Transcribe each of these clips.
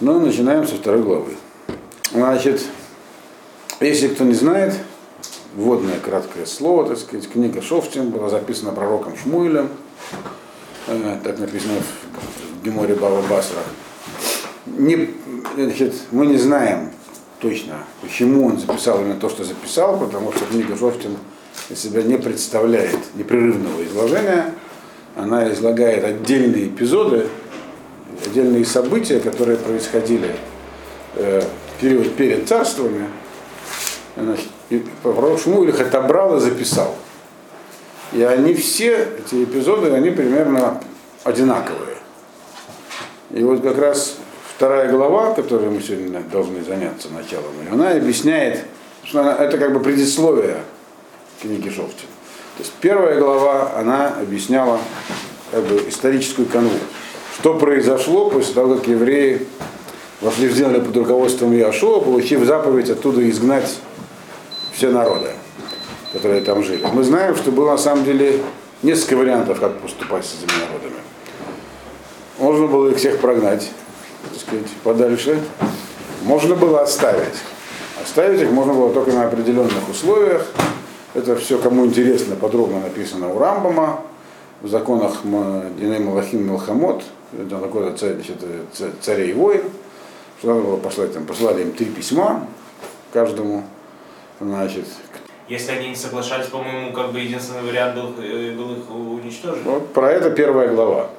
Но начинаем со второй главы. Значит, если кто не знает, вводное краткое слово, так сказать, книга Шофтин была записана пророком Шмуилем, э, так написано в Геморе Баба Басра. Не, значит, мы не знаем точно, почему он записал именно то, что записал, потому что книга Шофтин из себя не представляет непрерывного изложения, она излагает отдельные эпизоды, отдельные события, которые происходили э, в период перед царствами, значит, и пророк Шмуэль их отобрал и записал. И они все, эти эпизоды, они примерно одинаковые. И вот как раз вторая глава, которой мы сегодня должны заняться началом, она объясняет, что это как бы предисловие книги Шофтин. То есть первая глава, она объясняла как бы историческую канву. Что произошло после того, как евреи вошли в землю под руководством Иошуа, получив заповедь оттуда изгнать все народы, которые там жили. Мы знаем, что было на самом деле несколько вариантов, как поступать с этими народами. Можно было их всех прогнать, так сказать, подальше. Можно было оставить. Оставить их можно было только на определенных условиях. Это все, кому интересно, подробно написано у Рамбама, в законах Диней Малахим Милхамот, закона царей и воин, что надо было послать, там, послали им три письма каждому, значит. Если они не соглашались, по-моему, как бы единственный вариант был, э, был их уничтожить. Вот про это первая глава.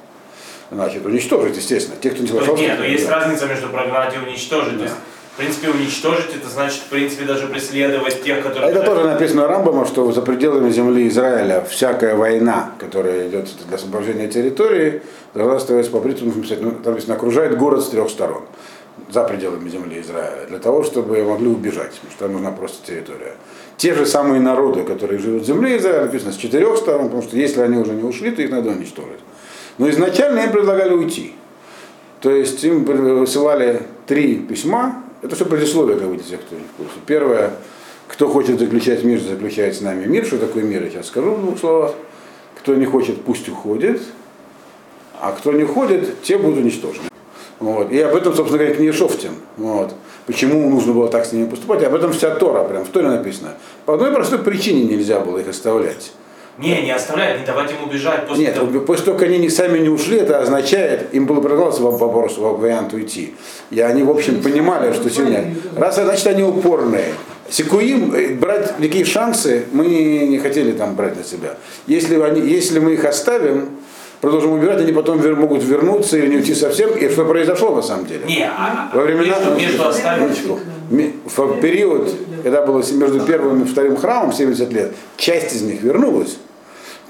Значит, уничтожить, естественно. Те, кто не соглашался. Нет, но есть разница между прогнать и уничтожить. Да. В принципе, уничтожить, это значит, в принципе, даже преследовать тех, которые... Это тоже написано Рамбамом, что за пределами земли Израиля всякая война, которая идет для освобождения территории, должна оставаться по принципу, ну, там написано, окружает город с трех сторон за пределами земли Израиля, для того, чтобы могли убежать, потому что там нужна просто территория. Те же самые народы, которые живут в земле Израиля, написано с четырех сторон, потому что если они уже не ушли, то их надо уничтожить. Но изначально им предлагали уйти. То есть им высылали три письма, это все предисловие, как бы, тех, кто не в курсе. Первое, кто хочет заключать мир, заключает с нами мир. Что такое мир, я сейчас скажу в двух словах. Кто не хочет, пусть уходит. А кто не ходит, те будут уничтожены. Вот. И об этом, собственно говоря, книга Шофтин. Вот. Почему нужно было так с ними поступать. И об этом вся Тора, прям в Торе написано. По одной простой причине нельзя было их оставлять. Не, не оставлять, не давать им убежать. После Нет, того... после как они сами не ушли, это означает, им было предлагался вопрос, вариант уйти. И они, в общем, понимали, что сегодня, раз, значит, они упорные. Секуим, э, брать такие шансы мы не хотели там брать на себя. Если, они, если мы их оставим, продолжим убирать, они потом вер, могут вернуться или не уйти совсем. И что произошло на самом деле? Не, а во времена, между, между. В период, когда было между первым и вторым храмом 70 лет, часть из них вернулась.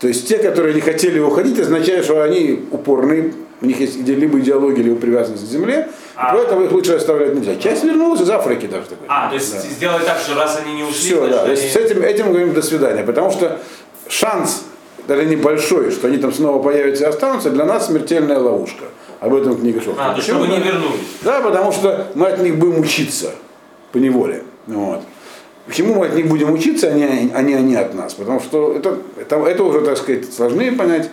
То есть те, которые не хотели уходить, означает, что они упорные, у них есть либо идеология, либо привязанность к земле, а. поэтому их лучше оставлять нельзя. Часть вернулась из Африки даже такой. А, то есть да. сделать так, что раз они не ушли, Все, да. Они... То есть с этим, этим говорим до свидания, потому что шанс даже небольшой, что они там снова появятся и останутся, для нас смертельная ловушка. Об этом книга Шофта. А, то чтобы не вернулись. Да, потому что мы от них будем учиться по неволе. Вот. Почему мы от них будем учиться, а не, а не они от нас? Потому что это, это, это уже, так сказать, сложнее понять.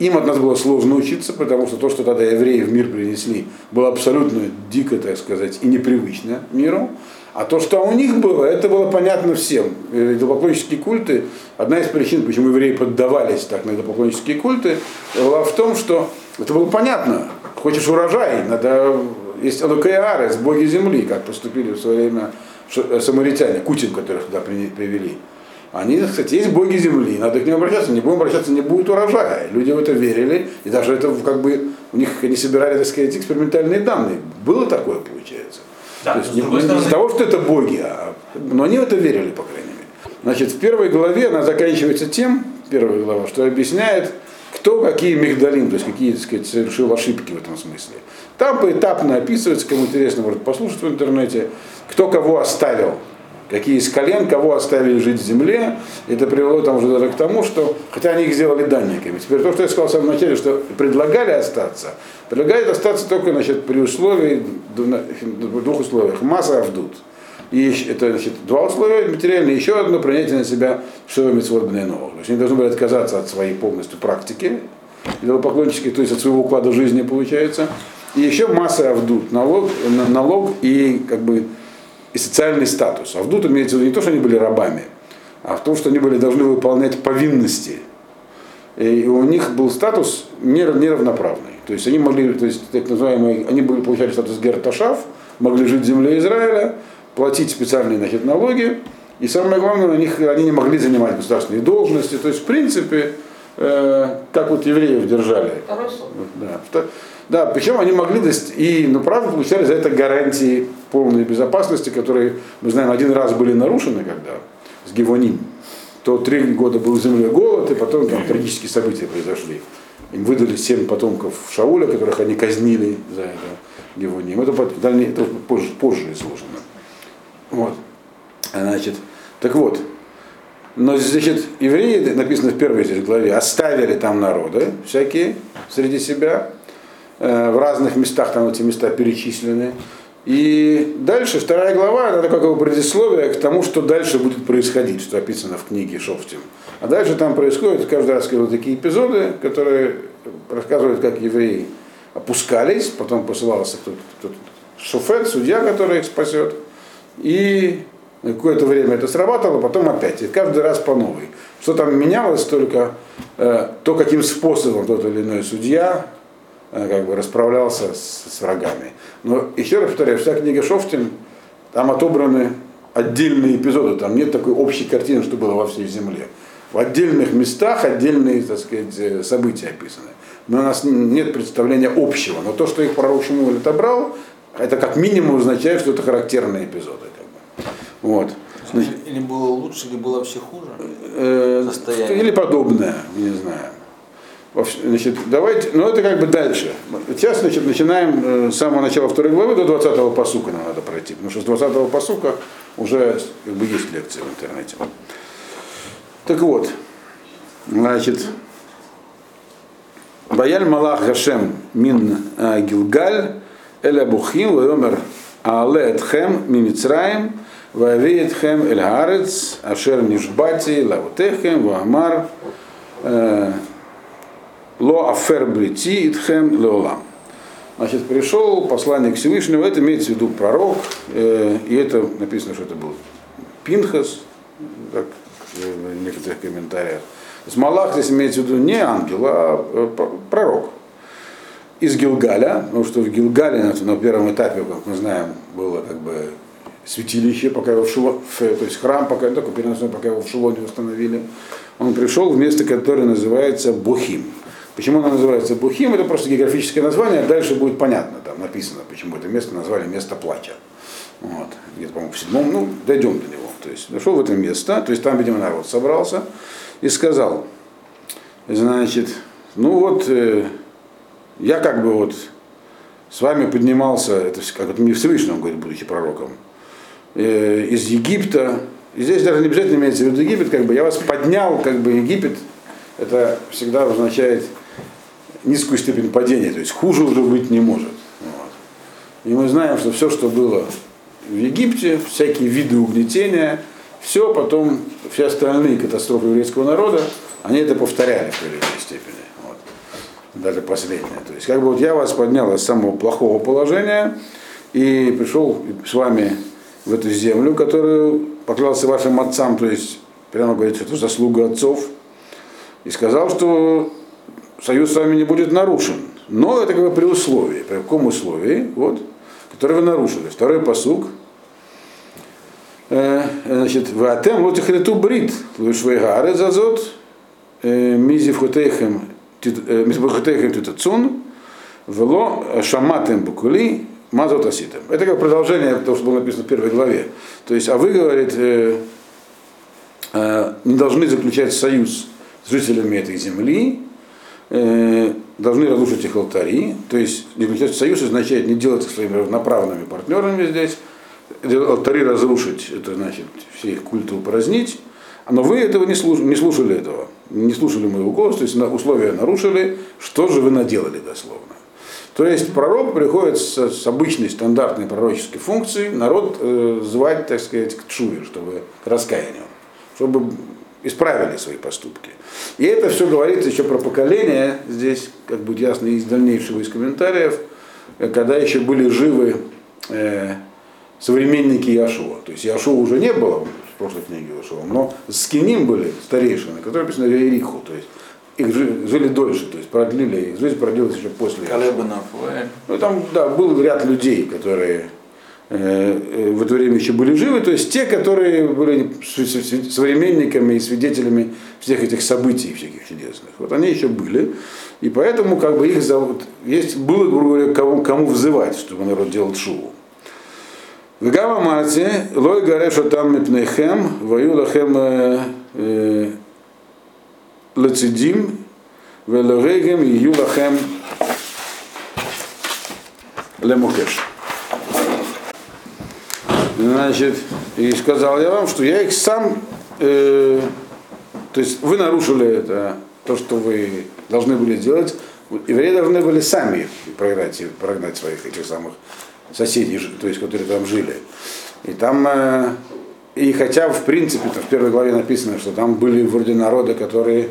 Им от нас было сложно учиться, потому что то, что тогда евреи в мир принесли, было абсолютно дико, так сказать, и непривычно миру. А то, что у них было, это было понятно всем. Идолопоклоннические культы, одна из причин, почему евреи поддавались так на идолопоклоннические культы, была в том, что это было понятно. Хочешь урожай, надо есть Алукаиарес, боги земли, как поступили в свое время самаритяне, Кутин, которых туда привели. Они, кстати, есть боги земли, надо к ним обращаться, не будем обращаться, не будет урожая. Люди в это верили, и даже это как бы у них они собирали, так сказать, экспериментальные данные. Было такое, получается. Да, То есть не, не из-за того, что это боги, а, но они в это верили, по крайней мере. Значит, в первой главе она заканчивается тем, первая глава, что объясняет, кто какие мигдалим, то есть какие, так сказать, совершил ошибки в этом смысле. Там поэтапно описывается, кому интересно, может послушать в интернете, кто кого оставил, какие из колен кого оставили жить в земле. Это привело там уже даже к тому, что, хотя они их сделали данниками. Теперь то, что я сказал в самом начале, что предлагали остаться, предлагают остаться только значит, при условии, двух условиях, масса авдут. И это значит, два условия материальные, еще одно принятие на себя Шева Митцвот нового. То есть они должны были отказаться от своей полностью практики, идолопоклоннической, то есть от своего уклада жизни получается. И еще масса авдут, налог, налог и как бы и социальный статус. Авдут имеется в виду не то, что они были рабами, а в том, что они были должны выполнять повинности. И у них был статус неравноправный. То есть они могли, то есть так называемые, они были, получали статус герташав, могли жить в земле Израиля, платить специальные значит, налоги, и самое главное, у них, они не могли занимать государственные должности. То есть, в принципе, э, как вот евреев держали. Да, да, причем они могли, и, ну, правда, получали за это гарантии полной безопасности, которые, мы знаем, один раз были нарушены, когда с Гевоним, то три года был в земле голод, и потом там трагические события произошли. Им выдали семь потомков Шауля, которых они казнили за это Гевоним. Это, дальнее, это позже, позже изложено. Вот. Значит, так вот, но, значит, евреи, написано в первой здесь главе, оставили там народы всякие среди себя, в разных местах там эти места перечислены. И дальше вторая глава, это как бы предисловие к тому, что дальше будет происходить, что описано в книге Шофтим. А дальше там происходят каждый раз вот такие эпизоды, которые рассказывают, как евреи опускались, потом посылался кто-то, кто шофет, судья, который их спасет, и какое-то время это срабатывало, потом опять. И каждый раз по новой. Что там менялось только э, то, каким способом тот или иной судья э, как бы расправлялся с, с врагами. Но еще раз повторяю, вся книга Шофтин, там отобраны отдельные эпизоды, там нет такой общей картины, что было во всей земле. В отдельных местах отдельные, так сказать, э, события описаны. Но у нас нет представления общего. Но то, что их пророк Шмуэль отобрал, это как минимум означает, что это характерные эпизоды. Вот. Значит, или было лучше, или было вообще хуже? Э, или подобное, не знаю. Значит, давайте, ну это как бы дальше. Сейчас значит, начинаем э, с самого начала второй главы до 20-го посука нам надо пройти, потому что с 20-го посука уже как бы есть лекции в интернете. Так вот, значит, Баяль Малах Гашем Мин э, Гилгаль Эля Бухим Вайомер Аале Этхем Мимицраем Вавеетхем эль гарец, ашер нишбати, лаутехем, ваамар, ло афер брити, итхем леолам. Значит, пришел посланник Всевышнего, это имеется в виду пророк, э, и это написано, что это был Пинхас, как в некоторых комментариях. С Малах здесь имеется в виду не ангел, а э, пророк. Из Гилгаля, потому что в Гилгале на первом этапе, как мы знаем, было как бы святилище, пока его в Шило, то есть храм, пока такой переносной, пока его в Шилоне установили. Он пришел в место, которое называется Бухим. Почему оно называется Бухим? Это просто географическое название, дальше будет понятно, там написано, почему это место назвали место плача. Вот. Где-то, по-моему, в седьмом, ну, дойдем до него. То есть нашел в это место, то есть там, видимо, народ собрался и сказал, значит, ну вот, э, я как бы вот с вами поднимался, это как это мне Всевышний, он говорит, будучи пророком, э, из Египта. И здесь даже не обязательно имеется в виду Египет, как бы я вас поднял, как бы Египет, это всегда означает низкую степень падения, то есть хуже уже быть не может. Вот. И мы знаем, что все, что было в Египте, всякие виды угнетения, все потом, все остальные катастрофы еврейского народа, они это повторяли в той степени. Вот. Даже последнее. То есть, как бы вот я вас поднял из самого плохого положения и пришел с вами в эту землю, которую поклялся вашим отцам, то есть прямо говорит, что это заслуга отцов, и сказал, что союз с вами не будет нарушен. Но это как бы при условии. При каком условии? Вот, которое вы нарушили. Второй посук. Э, значит, в атем вот ихрету брит, лушвейгары зазот, э, э, титацун, вело шаматем букули, Мазот аситем. Это как продолжение того, что было написано в первой главе. То есть, а вы, говорит, э, э, не должны заключать союз с жителями этой земли, должны разрушить их алтари. То есть, заключать союз означает не делать их своими равноправными партнерами здесь, алтари разрушить, это значит все их культы упразднить. Но вы этого не слушали, не слушали этого, не слушали моего голоса, то есть условия нарушили, что же вы наделали дословно. То есть пророк приходит с, с обычной стандартной пророческой функцией народ э, звать, так сказать, к чуве, чтобы к раскаянию, чтобы исправили свои поступки. И это все говорится еще про поколение, здесь, как будет ясно из дальнейшего из комментариев, э, когда еще были живы э, современники Яшуа. То есть Яшуа уже не было в прошлой книге Яшуа, но с Киним были старейшины, которые написаны Ериху, то есть их жи- жили дольше, то есть продлили, их жизнь продлилась еще после Яшуа. Ну, там, да, был ряд людей, которые в это время еще были живы, то есть те, которые были современниками и свидетелями всех этих событий, всяких чудесных. Вот они еще были, и поэтому как бы их зовут, есть, было, грубо говоря, кому, кому взывать, чтобы народ делал шуву. Вегама Марти, лой гареша там мипнехем, вою лахем э, э, лецидим, велорегем и юлахем лемукеш. Значит, и сказал я вам, что я их сам, э, то есть вы нарушили это, то, что вы должны были сделать, евреи должны были сами прогнать, прогнать своих этих самых соседей, то есть, которые там жили. И там, э, и хотя, в принципе, в первой главе написано, что там были вроде народы, которые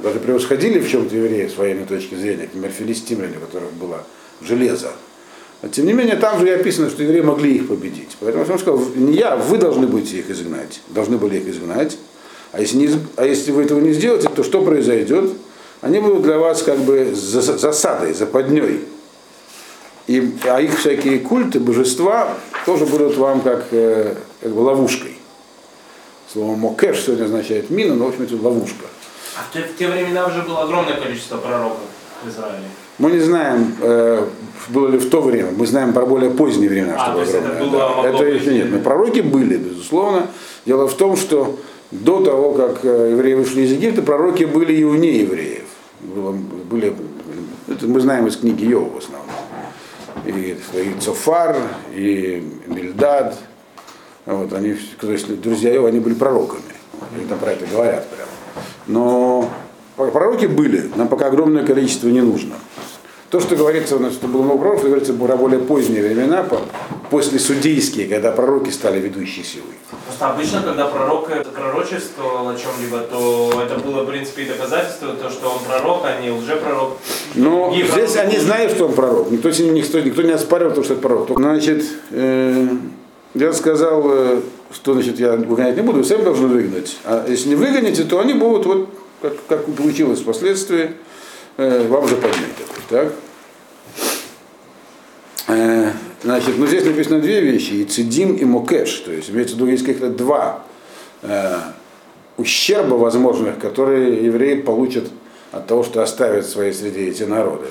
даже превосходили в чем-то евреев с военной точки зрения, например, филистимляне, у которых было железо. Но, тем не менее, там же и описано, что евреи могли их победить. Поэтому он сказал, не я, вы должны будете их изгнать. Должны были их изгнать. А если, не, а если вы этого не сделаете, то что произойдет? Они будут для вас как бы за- засадой, западней. И, а их всякие культы, божества тоже будут вам как, э, как бы ловушкой. Слово мокеш сегодня означает мина, но в общем это ловушка. А в те времена уже было огромное количество пророков в Израиле. Мы не знаем, э, было ли в то время, мы знаем про более поздние времена, А, что то есть это огромное, было, да. Это еще нет. Но пророки были, безусловно. Дело в том, что до того, как э, евреи вышли из Египта, пророки были и у неевреев. Было, были, это мы знаем из книги Иова в основном. И, и Цофар, и Мильдад. Вот, они, то есть, друзья Иова, они были пророками. Они там про это говорят прямо. Но пророки были, нам пока огромное количество не нужно. То, что говорится, у нас, что было много пророков, говорится про более поздние времена, по- после судейские, когда пророки стали ведущей силой. Просто обычно, когда пророк пророчествовал о чем-либо, то это было, в принципе, и доказательство, то, что он пророк, а не лжепророк. Но Другие здесь пророки они знают, что он пророк. Никто, ним- никто, никто не оспаривал, то, что это пророк. Значит, э, я сказал, э, что значит, я выгонять не буду, сами должны выгнать. А если не выгоните, то они будут, вот как, как получилось впоследствии, э, вам же поднять. Так? Э, значит, ну здесь написано две вещи, и цидим, и мокеш. То есть имеется в виду, есть каких-то два э, ущерба возможных, которые евреи получат от того, что оставят в своей среде эти народы.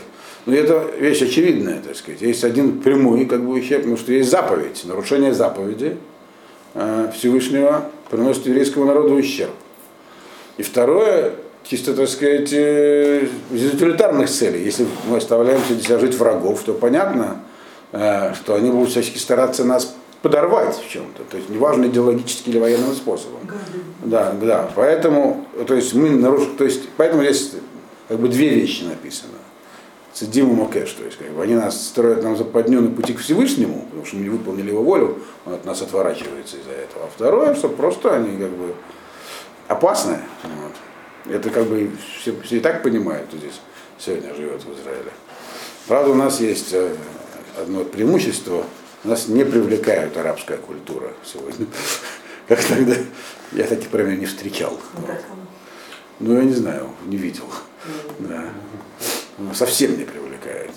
Но это вещь очевидная, так сказать. Есть один прямой как бы, ущерб, потому что есть заповедь, нарушение заповеди э, Всевышнего приносит еврейскому народу ущерб. И второе, чисто, так сказать, э, из утилитарных целей. Если мы оставляем себя жить врагов, то понятно, э, что они будут всячески стараться нас подорвать в чем-то. То есть неважно идеологически или военным способом. Да, да. Поэтому, то есть мы нарушим, то есть, поэтому здесь как бы две вещи написано. Цидим и Мокеш, то есть как бы, они нас строят нам западню на пути к Всевышнему, потому что мы не выполнили его волю, он от нас отворачивается из-за этого. А второе, что просто они как бы опасны. Вот. Это как бы все, все и так понимают, кто здесь сегодня живет в Израиле. Правда, у нас есть э, одно преимущество, нас не привлекает арабская культура сегодня. Как тогда, я таких примеров не встречал. Ну, я не знаю, не видел. Да. Ну, Совсем не привлекает.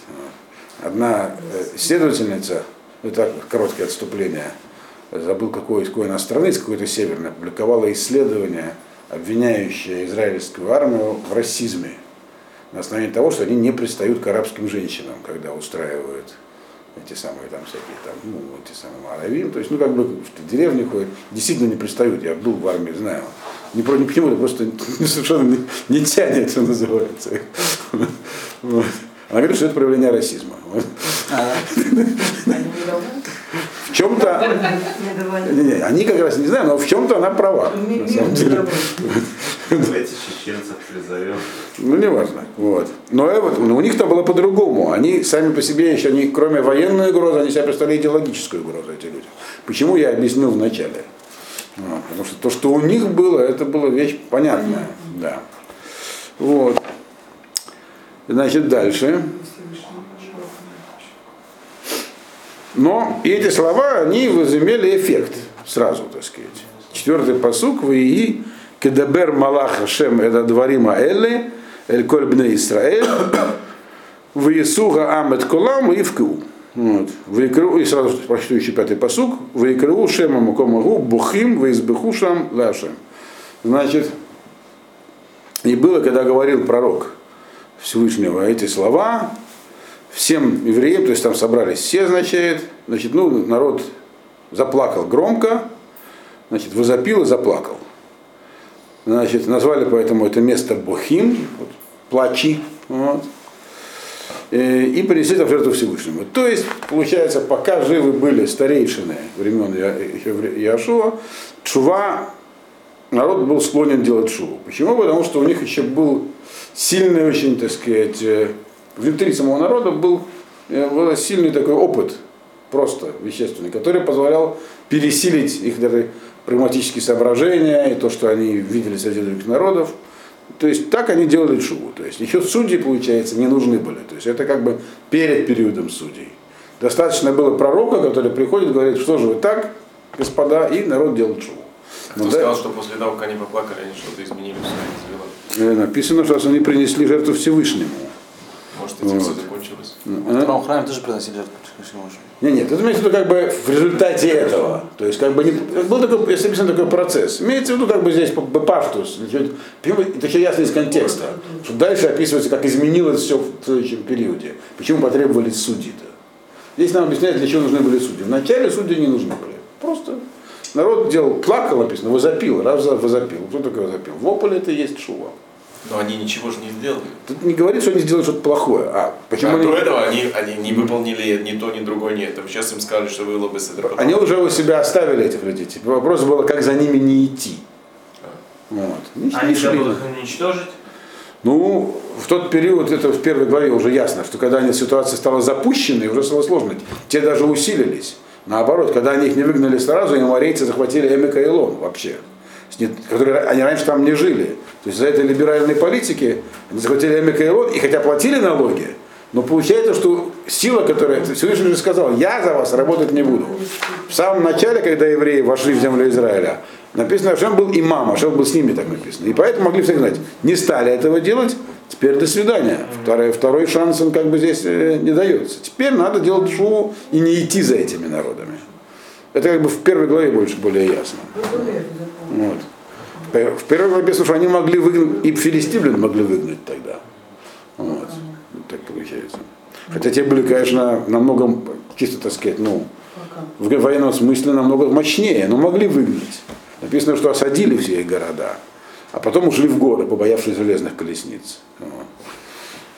Одна э, исследовательница, это короткое отступление, забыл какой из какой она страны, из какой-то северной, опубликовала исследование, обвиняющее израильскую армию в расизме на основании того, что они не пристают к арабским женщинам, когда устраивают эти самые там всякие там, ну, эти самые аравим, то есть, ну, как бы в деревне ходят, действительно не пристают, я был в армии, знаю. Не, про, не почему, просто совершенно не, не тянет, что называется. Вот. Она говорит, что это проявление расизма. Вот. В чем-то, не, не, они как раз не знаю, но в чем-то она права. На самом деле. Давайте чеченцев призовем. Ну, не важно. Вот. Но, вот, но у них-то было по-другому. Они сами по себе еще, они, кроме военной угрозы, они себя представляли идеологическую угрозу, эти люди. Почему я объяснил вначале? Вот. Потому что то, что у них было, это была вещь понятная. Да. Вот. Значит, дальше. Но эти слова, они возымели эффект сразу, так сказать. Четвертый посук, вы кедабер малах шем это дворима элли, эль коль бне Исраэль, в Иисуга амет колам и вку. Вот. Выкру, и сразу прочту еще пятый посук. Выкру шема макомагу бухим в шам лашем. Значит, и было, когда говорил пророк Всевышнего эти слова, всем евреям, то есть там собрались все, означает, значит, ну, народ заплакал громко, значит, возопил и заплакал. Значит, назвали поэтому это место Бухим, вот, плачи, вот, и принесли это в жертву Всевышнему. То есть, получается, пока живы были старейшины времен Яшуа, Чува, народ был склонен делать шуву. Почему? Потому что у них еще был сильный очень, так сказать, э, внутри самого народа был, э, был сильный такой опыт, просто вещественный, который позволял пересилить их даже прагматические соображения и то, что они видели среди других народов. То есть так они делали шубу. То есть еще судьи, получается, не нужны были. То есть это как бы перед периодом судей. Достаточно было пророка, который приходит говорит, что же вы так, господа, и народ делает шубу. Кто Ну, сказал, да, что после того, как они поплакали, они что-то изменили в своих написано, что они принесли жертву Всевышнему. Может, этим все Вот. закончилось? В втором храме тоже приносили жертву Всевышнему. Нет, нет, это имеется в виду как бы в результате этого. То есть как бы не, был такой, если написан такой процесс. Имеется в виду как бы здесь паштус. Это еще ясно из контекста. Что дальше описывается, как изменилось все в следующем периоде. Почему потребовались судьи-то. Здесь нам объясняют, для чего нужны были судьи. Вначале судьи не нужны были. Просто народ делал, плакал написано, возопил, раз за- возопил. Кто такой возопил? Вопль это и есть шува. Но они ничего же не сделали. Тут не говорит, что они сделали что-то плохое. А почему а они... до этого они, они не выполнили ни то, ни другое, ни это. Сейчас им сказали, что было бы с этого. Они уже у себя оставили этих людей. Теперь Вопрос был, как за ними не идти. Вот. Не- А не нельзя шли. было их уничтожить? Ну, в тот период, это в первой главе уже ясно, что когда они, ситуация стала запущенной, уже стало сложно. Те даже усилились. Наоборот, когда они их не выгнали сразу, и морейцы захватили Эмека и Илон вообще. Которые, они раньше там не жили. То есть за этой либеральной политики они захватили Эмека и хотя платили налоги, но получается, что сила, которая, Всевышний же сказал, я за вас работать не буду. В самом начале, когда евреи вошли в землю Израиля, написано, Ашем был имам, Ашем был с ними, так написано. И поэтому могли все знать, не стали этого делать, теперь до свидания. Второй, второй шанс он как бы здесь э, не дается. Теперь надо делать шоу и не идти за этими народами. Это как бы в первой главе больше более ясно. Вот. В первой главе написано, что они могли выгнать, и филистимлян могли выгнать тогда. Вот. Так получается. Хотя те были, конечно, намного, чисто так сказать, ну, в военном смысле намного мощнее, но могли выгнать. Написано, что осадили все их города, а потом ушли в горы, побоявшись железных колесниц. Вот.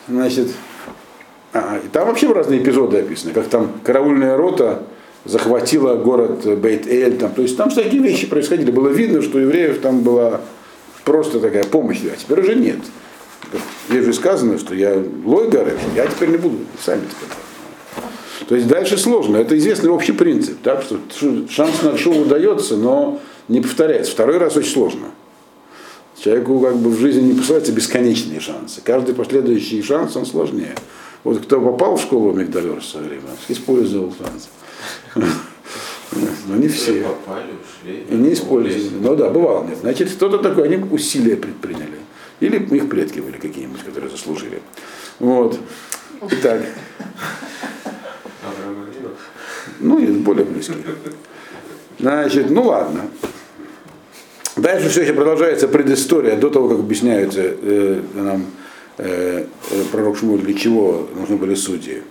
Значит, а, и там вообще разные эпизоды описаны, как там караульная рота захватила город Бейт-Эль, там, то есть там всякие вещи происходили. Было видно, что у евреев там была просто такая помощь, а теперь уже нет. Здесь же сказано, что я лой горы, я теперь не буду, сами теперь. То есть дальше сложно. Это известный общий принцип, так что шанс на шоу удается, но не повторяется. Второй раз очень сложно. Человеку как бы в жизни не посылаются бесконечные шансы. Каждый последующий шанс, он сложнее. Вот кто попал в школу Мигдалер в свое время, использовал шанс. Но не все. Попали, ушли. И не использовали. Ну да, бывало нет. Значит, кто-то такой, они усилия предприняли. Или их предки были какие-нибудь, которые заслужили. Вот. Итак, ну, есть более близкие. Значит, ну ладно. Дальше все еще продолжается предыстория до того, как объясняется э, нам э, э, пророк Шмуль, для чего нужны были судьи.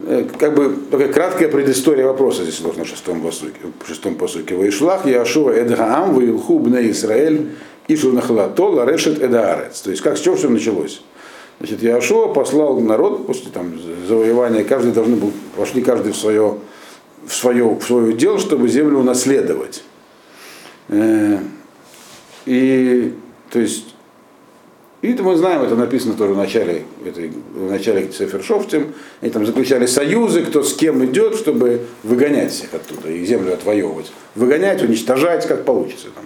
Э, как бы такая краткая предыстория вопроса здесь сложно в шестом посуке. В шестом посуке. Вайшлах Яшуа Эдгаам Ваилху Бне Исраэль Ишу Нахлато Ларешет Эдаарец. То есть как с чего все началось? Значит, Яшуа послал народ после там, завоевания, каждый должны был, пошли каждый в свое, в свое, в свое дело, чтобы землю унаследовать. Э, И, то есть, и это мы знаем, это написано тоже в начале, этой, в начале Сефершофтем, они там заключали союзы, кто с кем идет, чтобы выгонять всех оттуда и землю отвоевывать. Выгонять, уничтожать, как получится там.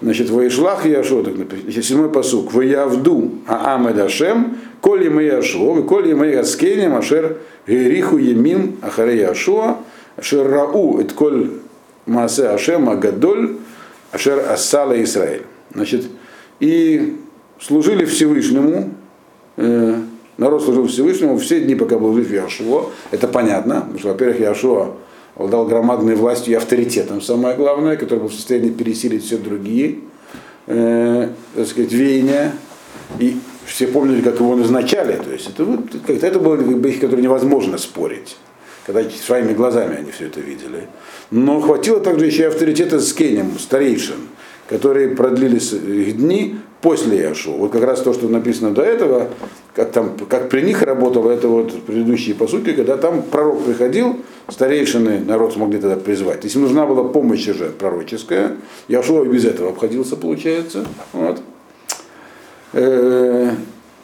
Значит, Ваишлах Яшо, так написано, седьмой посук, Ваявду Аамед Ашем, Коль Емей Ашуа, и Коль Емей Аскенем, Ашер Гериху Емин Ахаре Ашуа, Ашер Рау, это Коль Маасе Ашем Агадоль, Ашер Ассала Исраиль. Значит, и служили Всевышнему, э, народ служил Всевышнему все дни, пока был жив Яшуа. Это понятно, потому что, во-первых, Яшуа обладал громадной властью и авторитетом, самое главное, который был в состоянии пересилить все другие, э, так сказать, веяния. И все помнили, как его назначали. То есть это, вот, это было вещь, которой невозможно спорить, когда своими глазами они все это видели. Но хватило также еще и авторитета с Кенем, старейшин, которые продлились их дни после Яшуа. Вот как раз то, что написано до этого, как, там, как при них работало, это вот предыдущие посуки, когда там пророк приходил, старейшины народ смогли тогда призвать. Если нужна была помощь уже пророческая, Яшуа и без этого обходился, получается. Вот. Э,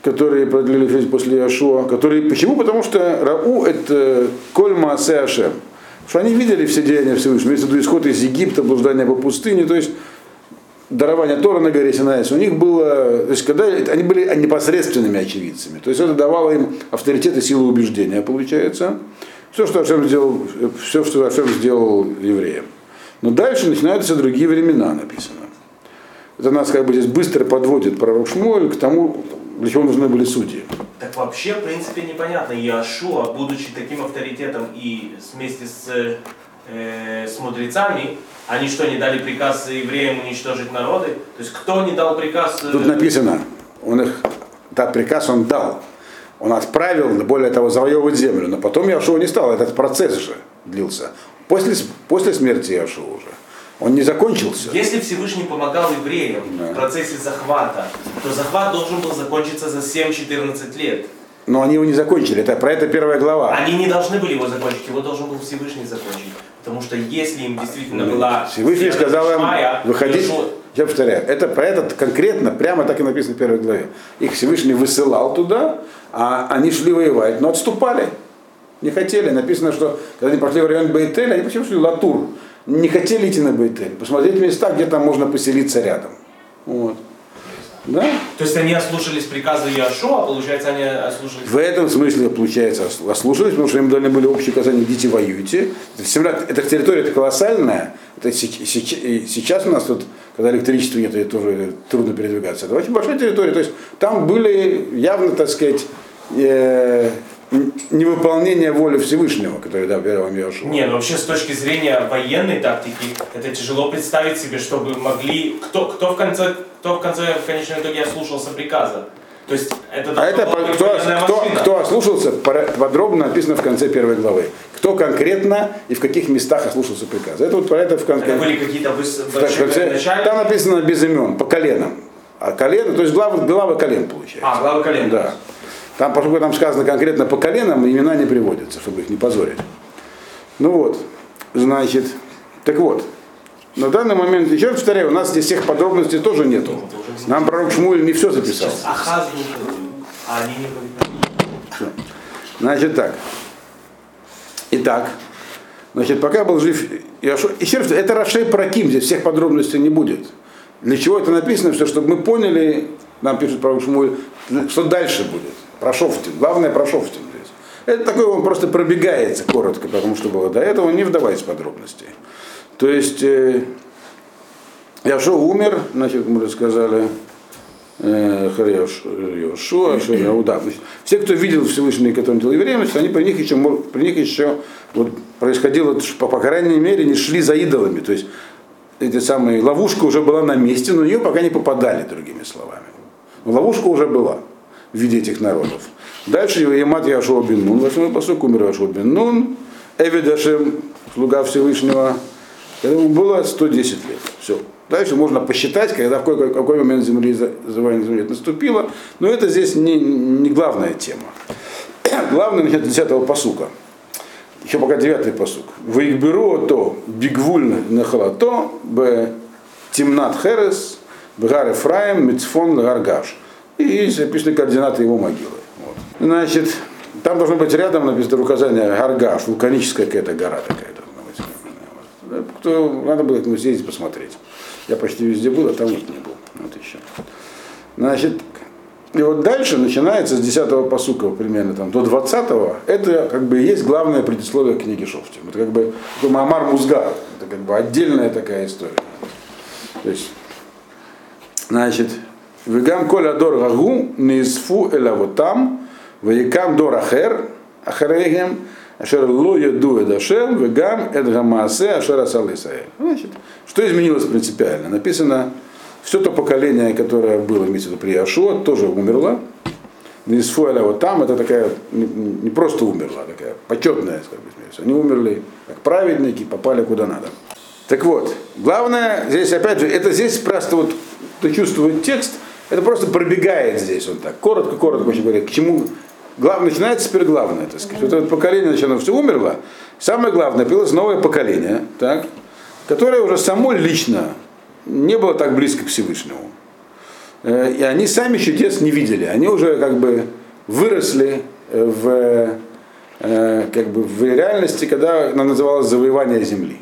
которые продлили жизнь после Яшуа. Которые, почему? Потому что Рау это Кольма Асе Ашем. Потому что они видели все деяния Всевышнего. Если исход из Египта, блуждание по пустыне, то есть дарование Тора на горе Синайс, у них было, то есть когда они были непосредственными очевидцами, то есть это давало им авторитет и силу убеждения, получается. Все, что Ашем сделал, все, что Ашем сделал евреям. Но дальше начинаются другие времена, написано. Это нас как бы здесь быстро подводит пророк Шмуэль к тому, для чего нужны были судьи. Так вообще, в принципе, непонятно. Иошуа, будучи таким авторитетом и вместе с, э, с мудрецами, они что, не дали приказ евреям уничтожить народы? То есть кто не дал приказ? э, Тут написано, он их, да, приказ он дал. Он отправил, более того, завоевывать землю. Но потом Яшуа не стал, этот процесс же длился. После, после смерти Яшуа уже. Он не закончился. Если Всевышний помогал евреям Да. в процессе захвата, то захват должен был закончиться за 7-14 лет. Но они его не закончили. Это, про это первая глава. Они не должны были его закончить, его должен был Всевышний закончить. Потому что если им действительно была... Ну, Всевышний сказал им выходить. Иошуа- Я повторяю, это про этот конкретно, прямо так и написано в первой главе. Их Всевышний высылал туда, а они шли воевать, но отступали. Не хотели. Написано, что когда они пошли в район Бейтеля, они почему шли Латур. Не хотели идти на Бейтель. Посмотреть места, где там можно поселиться рядом. Вот. Да? То есть они ослушались приказа Иошуа, а получается они ослушались... В этом смысле, получается, ос- ослушались, потому что им дали были общие указания, идите воюйте. Это, эта территория это колоссальная. Это сейчас у нас тут, когда электричества нет, и тоже трудно передвигаться. Это очень большая территория. То есть там были явно, так сказать, э, невыполнение воли Всевышнего, который дал вам Иошуа. Не, ну вообще с точки зрения военной тактики, это тяжело представить себе, чтобы могли... Кто, кто, в, конце, кто в конце, в конечном итоге ослушался приказа? То есть это А это быть кто, кто, кто ослушался, подробно написано в конце первой главы. Кто конкретно и в каких местах ослушался приказа. Это вот про это в конце. Это были какие-то большие? Там написано без имен, по коленам. А колено, то есть главы, главы колен получается. А, глава колен. Да. Там, поскольку там сказано конкретно по коленам, имена не приводятся, чтобы их не позорить. Ну вот, значит, так вот, на данный момент, еще раз повторяю, у нас здесь всех подробностей тоже нету. Нам пророк Шмуэль не все записал. А были. Значит так. Итак, значит, пока был жив Иошуа, еще раз, это Рашей Праким, здесь всех подробностей не будет. Для чего это написано? Все, чтобы мы поняли, нам пишет пророк Шмуэль, что дальше будет. Про Шофтин. Главное про Шофтин здесь. Это такой, он просто пробегается коротко, потому что было до этого, не вдаваясь в подробности. То есть, э, Яшо умер, значит, мы рассказали, э, Йошуа. Значит, Все, кто видел Всевышний, который делал евреям, они при них еще, при них еще вот, происходило, по, по крайней мере, не шли за идолами. То есть эти самые, ловушка уже была на месте, но ее пока не попадали, другими словами. Ловушка уже была в виде этих народов. Дальше Емат Яшуа бен Нун, восьмой посок, умер Яшуа бен Нун, Эвидашем, слуга Всевышнего, ему было 110 лет. Все. Дальше можно посчитать, когда в какой, какой момент земли, завоевания земли наступило, но это здесь не, не главная тема. Главное начать с 10 посука. Еще пока девятый посук. Вейгберу то бигвуль нахалато б темнат херес бгар Ефраим мицфон гаргаш. И записаны координаты его могилы. Вот. Значит, там должно быть рядом написано указание Гаргаш, вулканическая какая-то гора такая должна быть. Кто, надо будет ну, съездить посмотреть. Я почти везде был, а там вот не был. Вот еще. Значит, И вот дальше начинается с 10 посука примерно там, до 20 это как бы и есть главное предисловие книги Шофтим. Это как бы такой Мамар Музгар, это как бы отдельная такая история. То есть, значит, Вегам коля дор гагу неисфу элавотам, ваикам дор ахер, ахарегем, ашер ло яду эдашем, вегам эдгамаасе, ашер асал Исраэль. Значит, что изменилось принципиально? Написано, все то поколение, которое было вместе при Ашуа, тоже умерло. Вот там, это такая, не, просто умерла, такая почетная скажем, смерть. Они умерли как праведники, попали куда надо. Так вот, главное здесь, опять же, это здесь просто вот, кто чувствует текст, это просто пробегает здесь он так, коротко-коротко очень говорит, к чему, главное, начинается теперь главное, так сказать. Вот это поколение, значит, оно все умерло, самое главное, появилось новое поколение, так, которое уже само лично не было так близко к Всевышнему. Э, И они сами чудес не видели. Они уже как бы выросли в, э, как бы в реальности, когда она называлась завоевание земли.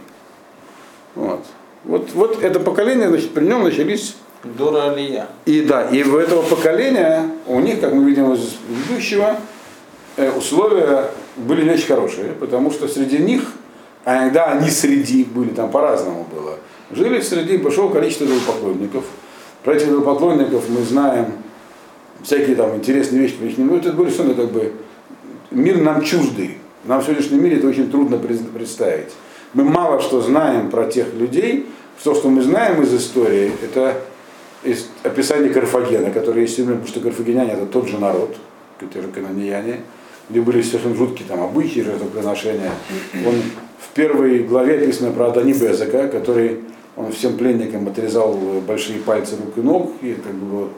Вот. Вот, вот это поколение, значит, при нем начались Дора Алия. и да, и у этого поколения, у них, как мы видим из предыдущего, э, условия были не очень хорошие, потому что среди них, а иногда они среди были, там по-разному было, жили среди большого количества идолопоклонников. Про этих идолопоклонников мы знаем всякие там интересные вещи, ну, это были что как бы мир нам чуждый. Нам в сегодняшнем мире это очень трудно пред- представить. Мы мало что знаем про тех людей. То, что мы знаем из истории, это из описания Карфагена, который есть сегодня, потому что карфагеняне это тот же народ, те же канонияне, где были совершенно жуткие там обычаи, жертвоприношения. Он в первой главе описано про Адани Безека, который он всем пленникам отрезал большие пальцы рук и ног и как бы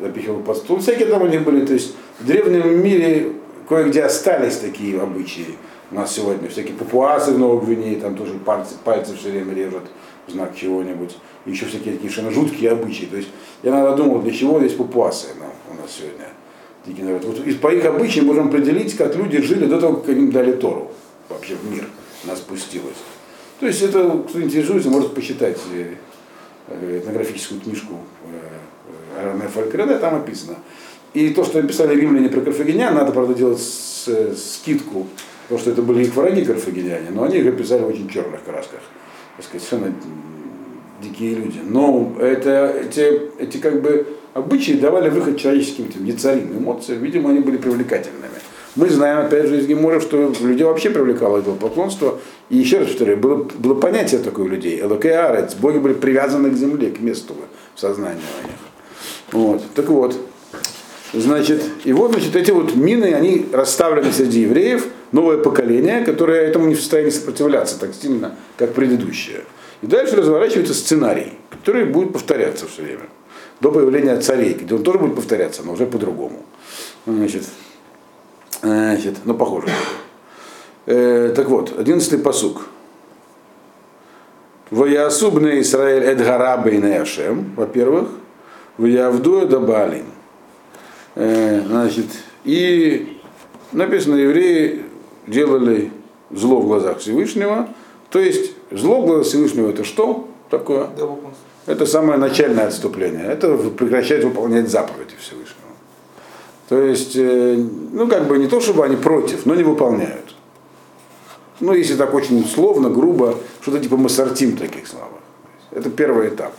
запихивал под стол. Всякие там у них были, то есть в древнем мире кое-где остались такие обычаи. У нас сегодня всякие папуасы в Новой Гвинее, там тоже пальцы, пальцы все время режут в знак чего-нибудь. Еще всякие такие совершенно жуткие обычаи. То есть я иногда думал, для чего здесь папуасы нам, у нас сегодня. Народ. Вот по их обычаям можем определить, как люди жили до того, как им дали Тору. Вообще в мир нас спустилось. То есть это, кто интересуется, может посчитать э, э, этнографическую книжку э, Арне Фалькрене, там описано. И то, что написали римляне про карфагенян, надо, правда, делать с- скидку, потому что это были их враги карфагеняне, но они их описали в очень черных красках. Так сказать, совершенно дикие люди. Но это, эти, эти как бы обычаи давали выход человеческим этим яцарим, эмоциям. Видимо, они были привлекательными. Мы знаем, опять же, из Гемора, что людей вообще привлекало это поклонство. И еще раз повторяю, было, было понятие такое у людей. Элокеарец, боги были привязаны к земле, к месту в сознании у них. Вот. Так вот, значит, и вот, значит, эти вот мины, они расставлены среди евреев, новое поколение, которое этому не в состоянии сопротивляться так сильно, как предыдущее. И дальше разворачивается сценарий, который будет повторяться все время. До появления царей, где он тоже будет повторяться, но уже по-другому. Значит, значит, ну, похоже. Э, так вот, одиннадцатый посук. Ваясубны Израиль Эдгара Бейне Ашем, во-первых, Ваявду Эдабалин. Э, значит, и написано, евреи делали зло в глазах Всевышнего. То есть зло в глазах Всевышнего это что такое? Это самое начальное отступление. Это прекращать выполнять заповеди Всевышнего. То есть, э, ну как бы не то, чтобы они против, но не выполняют. Ну, если так очень словно, грубо, что-то типа массартим таких словах. Это первый этап.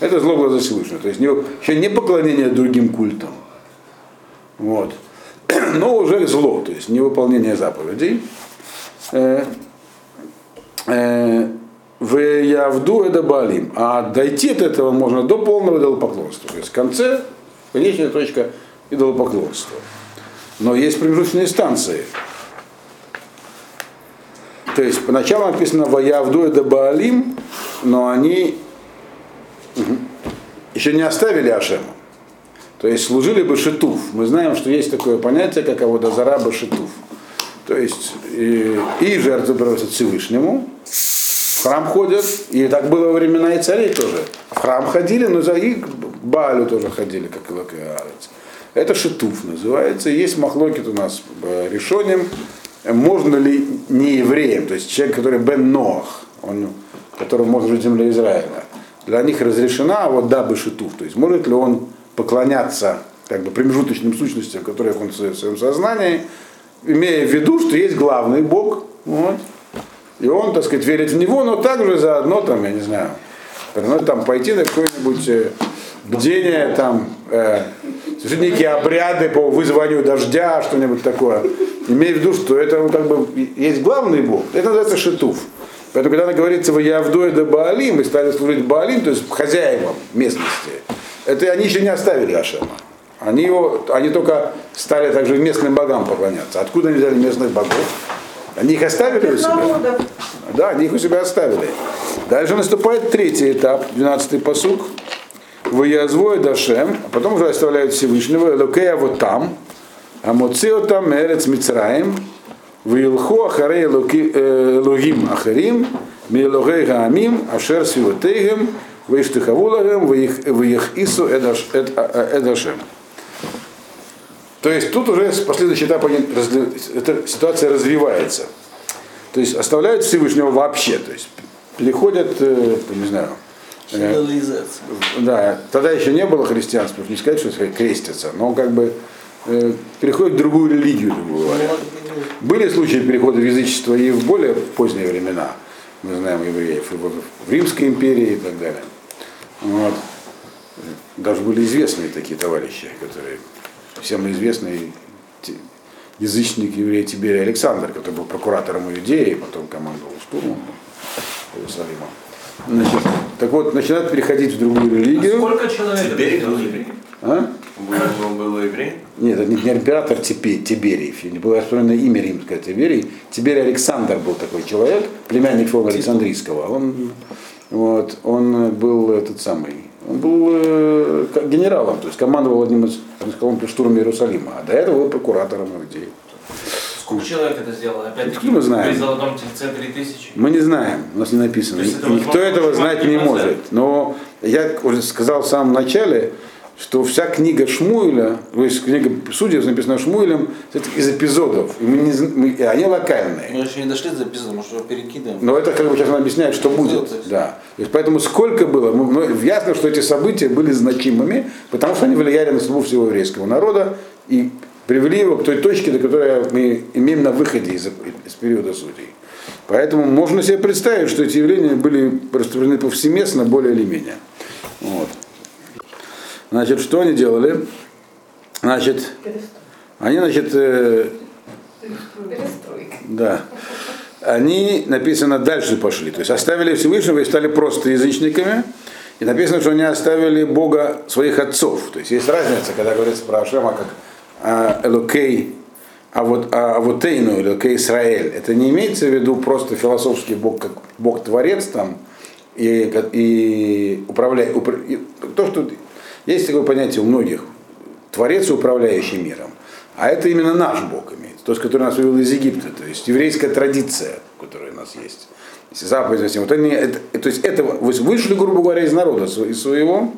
Это зло глаза Всевышнего. То есть еще не поклонение другим культам. Вот. Но уже зло, то есть невыполнение заповедей. Э, э, в Явду это Балим. А дойти от этого можно до полного идолопоклонства. То есть в конце, конечная точка идолопоклонства. Но есть промежуточные станции. То есть поначалу написано Ваявду это Баалим, но они еще не оставили Ашема. То есть служили бы шитуф. Мы знаем, что есть такое понятие, как Аводазара Башитуф. То есть и, и жертвы приносят Всевышнему, в храм ходят, и так было во времена и царей тоже. В храм ходили, но за и к Баалю тоже ходили, как и Лакиарец. Это шитуф называется. Есть махлокит у нас э, решением, можно ли не евреям, то есть человек, который Бен Ноах, он, который может жить в земле Израиля, для них разрешена а вот дабы шитуф, то есть может ли он поклоняться как бы промежуточным сущностям, которые он в своем сознании, имея в виду, что есть главный Бог, вот, и он, так сказать, верит в него, но также заодно, там, я не знаю, ну, там, пойти на какое-нибудь э, бдение, там, э, некие обряды по вызванию дождя, что-нибудь такое, имея в виду, что это ну, как бы есть главный Бог, это называется шитуф. Поэтому, когда говорится, вы Явдой да Баалим, и стали служить Баалим, то есть хозяевам местности, это они еще не оставили Ашема. Они, его, они только стали также местным богам поклоняться. Откуда они взяли местных богов? Они их оставили у себя? Да, они их у себя оставили. Дальше наступает третий этап, 12-й посук. Выязвой Дашем, а потом уже оставляют Всевышнего, Элокея вот там, а там Эрец Мицраим, Вилху Ахарей Элогим Ахарим, Милогей Гаамим, Ашер Сивотейгем, Виштыхавулагем, Виих Ису Эдашем. То есть тут уже с последующий этап эта ситуация развивается. То есть оставляют Всевышнего вообще, то есть переходят, э, не знаю, э, да, тогда еще не было христианства, не сказать, что крестятся, но как бы э, переходят в другую религию, грубо говоря. Были случаи перехода в язычество и в более поздние времена, мы знаем евреев, и в Римской империи и так далее. Вот. Даже были известные такие товарищи, которые всем известный язычник еврей Тиберий Александр, который был прокуратором Иудеи, потом командовал штурмом Иерусалима. Значит, так вот, начинают переходить в другую религию. А сколько человек? Тиберий был еврей? А? Он был еврей? Нет, это не, не император Тиберий, не было распространено имя римское Тиберий. Тиберий Александр был такой человек, племянник Фона Александрийского. Он, вот, он был этот самый, он был э, генералом, то есть командовал одним из колонн штурма Иерусалима, а до этого был прокуратором Иудеи. Сколько человек это сделало? Опять-таки, Откуда мы знаем? при Золотом Тельце 3000? Мы не знаем, у нас не написано. Это Никто этого знать не не может. Но я уже сказал в самом начале, что вся книга Шмуэля, то есть книга Судьев написана Шмуэлем, из эпизодов. И, мы не, мы- и они локальные. Мы еще не дошли до эпизода, может, его перекидываем. Но это как бы сейчас он объясняет, что будет. то есть. Да. То есть, поэтому сколько было, мы- ну, ясно, что эти события были значимыми, потому что они влияли на судьбу всего еврейского народа и привели его к той точке, до которой мы имеем на выходе из, из периода судей. Поэтому можно себе представить, что эти явления были распространены повсеместно, более или менее. Вот. Значит, что они делали? Значит, они, значит, э, да. Они, написано, дальше пошли. То есть оставили Всевышнего и стали просто язычниками. И написано, что они оставили Бога своих отцов. То есть есть разница, когда говорится про Ашема как а, Элокей, а вот а вот Эйну, Элокей Израиль. Это не имеется в виду просто философский Бог, как Бог-творец там, и, и управляет. то, что есть такое понятие у многих. Творец управляющий миром. А это именно наш Бог имеет, тот, который нас вывел из Египта, то есть еврейская традиция, которая у нас есть. Если заповеди, вот они, это, то есть это вы вышли, грубо говоря, из народа из своего,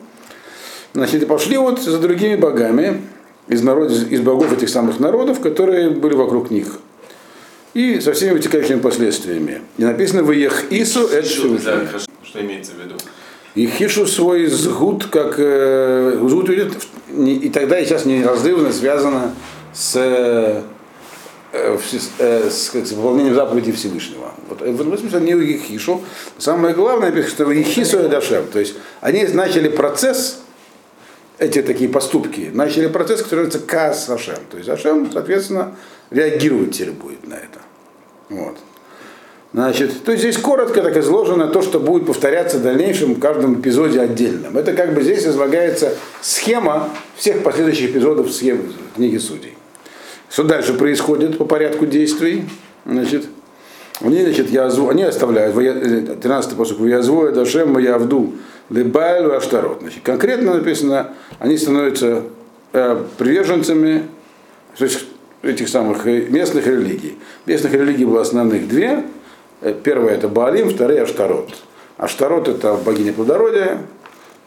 значит, и пошли вот за другими богами, из, народ, из богов этих самых народов, которые были вокруг них. И со всеми вытекающими последствиями. И написано в Ех Ису это Что. Что имеется в виду? И хишу свой згут, как э, згут идет, и тогда и сейчас неразрывно связано с, э, э, с, э, с, с выполнением заповедей Всевышнего. Вот, э, в этом смысле они у хишу. Самое главное, что в хису и дашем. То есть они начали процесс, эти такие поступки, начали процесс, который называется кас Ашем. То есть Ашем, соответственно, реагировать теперь будет на это. Вот. Значит, то есть здесь коротко так изложено то, что будет повторяться в дальнейшем в каждом эпизоде отдельном. Это как бы здесь излагается схема всех последующих эпизодов схемы книги судей. Что дальше происходит по порядку действий? Значит, они, значит, язву, они оставляют, 13 посук, «Язву Дашем Явду Лебайлу Аштарот». Значит, конкретно написано, они становятся э, приверженцами то есть, этих самых э, местных религий. Местных религий было основных две. Э, Первая это Баалим, вторая Аштарот. Аштарот это богиня плодородия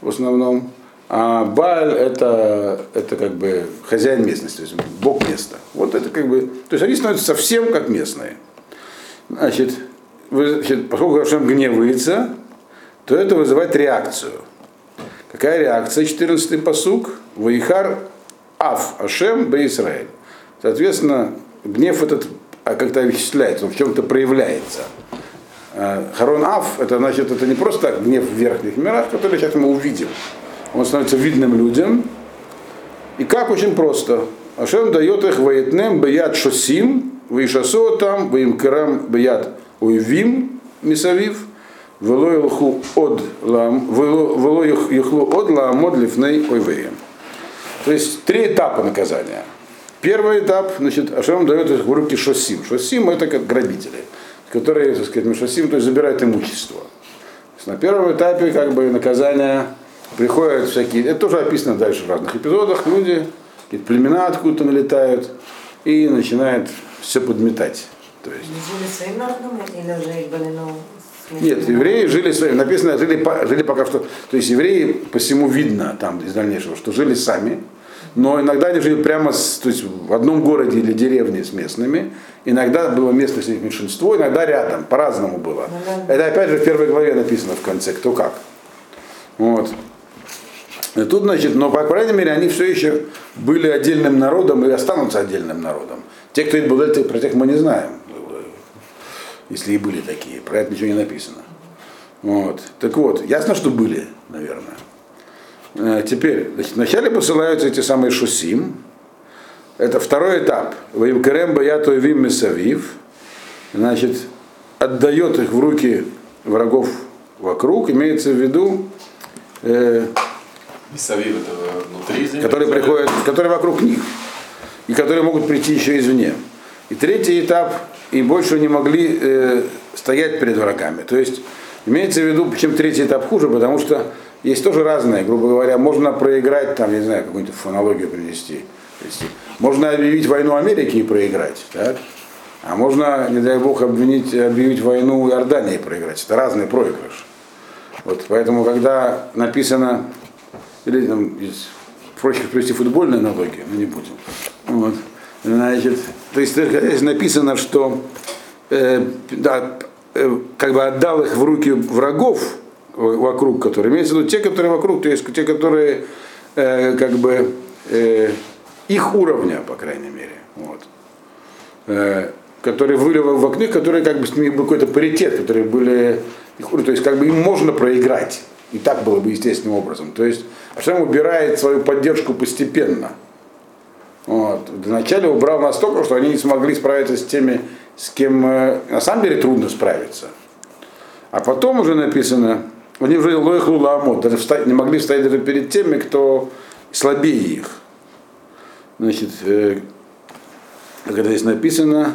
в основном, а Бааль это, это как бы хозяин местности, то есть бог места. Вот это как бы, то есть они становятся совсем как местные. Значит, вы- значит, поскольку Ашем гневается, то это вызывает реакцию. Какая реакция? 14-й посук. Ваихар Ав Ашем Бе Израиль. Соответственно, гнев этот как-то исчисляется, он в чем-то проявляется. А, Харон Ав, это значит, это не просто гнев в верхних мирах, который сейчас мы увидим. Он становится видным людям. И как очень просто. Ашем дает их воетнем беят шосим, вишасо там, вимкерам беят уйвим, мисавив, лам, вело юхлу од ламод лифней ойвеем. То есть три этапа наказания. Первый этап, значит, Ашем дает в руки шосим. Шосим это как грабители, которые, так сказать, шосим, то есть забирают имущество. То есть на первом этапе как бы наказание приходят всякие, это тоже описано дальше в разных эпизодах, люди, какие-то племена откуда-то налетают и начинают все подметать. То есть, Жили своим народом или уже ну, нет, евреи жили своим, написано, жили, жили пока что, то есть евреи по всему видно там из дальнейшего, что жили сами, но иногда они жили прямо с, то есть в одном городе или деревне с местными, иногда было местных с них меньшинство, иногда рядом, по-разному было. Это опять же в первой главе написано в конце, кто как. Вот. И тут, значит, но, по крайней мере, они все еще были отдельным народом и останутся отдельным народом. Те, кто это был, это- про тех мы не знаем, если и были такие. Про это ничего не написано. Вот. Так вот, ясно, что были, наверное. Э, Теперь, значит, вначале посылаются эти самые шусим. Это второй этап. Ваимкарем баяту вим месавив. Значит, отдает их в руки врагов вокруг, имеется в виду э, Мисавив это внутри земли. которые приходят, которые вокруг них, и которые могут прийти еще извне. И третий этап, и больше не могли э, стоять перед врагами. То есть имеется в виду, чем третий этап хуже, потому что есть тоже разные, грубо говоря, можно проиграть, там, не знаю, какую-нибудь фонологию принести. Можно объявить войну Америке и проиграть, так? А можно, не дай бог, обвинить, объявить войну Иордании и проиграть. Это разный проигрыш. Вот, поэтому, когда написано, или там из прочих привести футбольные аналогии, но не будем. Вот. Значит, то есть здесь написано, что э, да, э, как бы отдал их в руки врагов вокруг, которые, имеется в виду те, которые вокруг, то есть те, которые э, как бы э, их уровня, по крайней мере. Вот. Э, которые были в окне, которые как бы с ними был какой-то паритет, которые были, их то есть как бы им можно проиграть. И так было бы естественным образом. То есть Ашем убирает свою поддержку постепенно. Вот. Вначале убрал настолько, что они не смогли справиться с теми, с кем э, на самом деле трудно справиться. А потом уже написано, они уже лоих ламот, даже встать, не могли встать даже перед теми, кто слабее их. Значит, э, это здесь написано,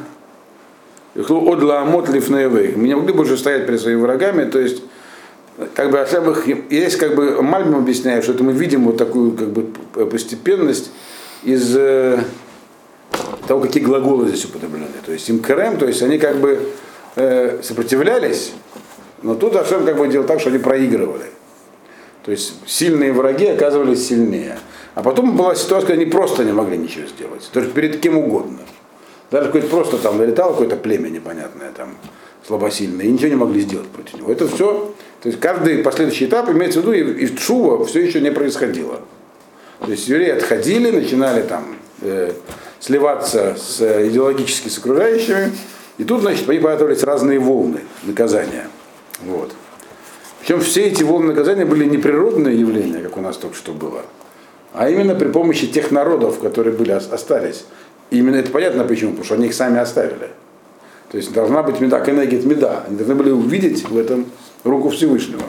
от ламот лифнеевых. Мы не могли бы уже стоять перед своими врагами, то есть как бы Ашем их, есть как бы Мальбим объясняет, что это мы видим вот такую как бы постепенность из э, того, какие глаголы здесь употреблены. То есть им карем, то есть они как бы э, сопротивлялись, но тут Ашем как бы делал так, что они проигрывали. То есть сильные враги оказывались сильнее. А потом была ситуация, когда они просто не могли ничего сделать. То есть перед кем угодно. Даже какое-то просто там налетало какое-то племя непонятное, там, слабосильное, и ничего не могли сделать против него. Это все, то есть каждый последующий этап имеется в виду, и, и в Чува все еще не происходило. То есть евреи отходили, начинали там э, сливаться с, э, идеологически с окружающими, и тут, значит, они подготовились разные волны наказания. Вот. Причем все эти волны наказания были не природные явления, как у нас только что было, а именно при помощи тех народов, которые были, ос- остались. И именно это понятно почему, потому что они их сами оставили. То есть должна быть меда, кенегит меда. Они должны были увидеть в этом руку Всевышнего.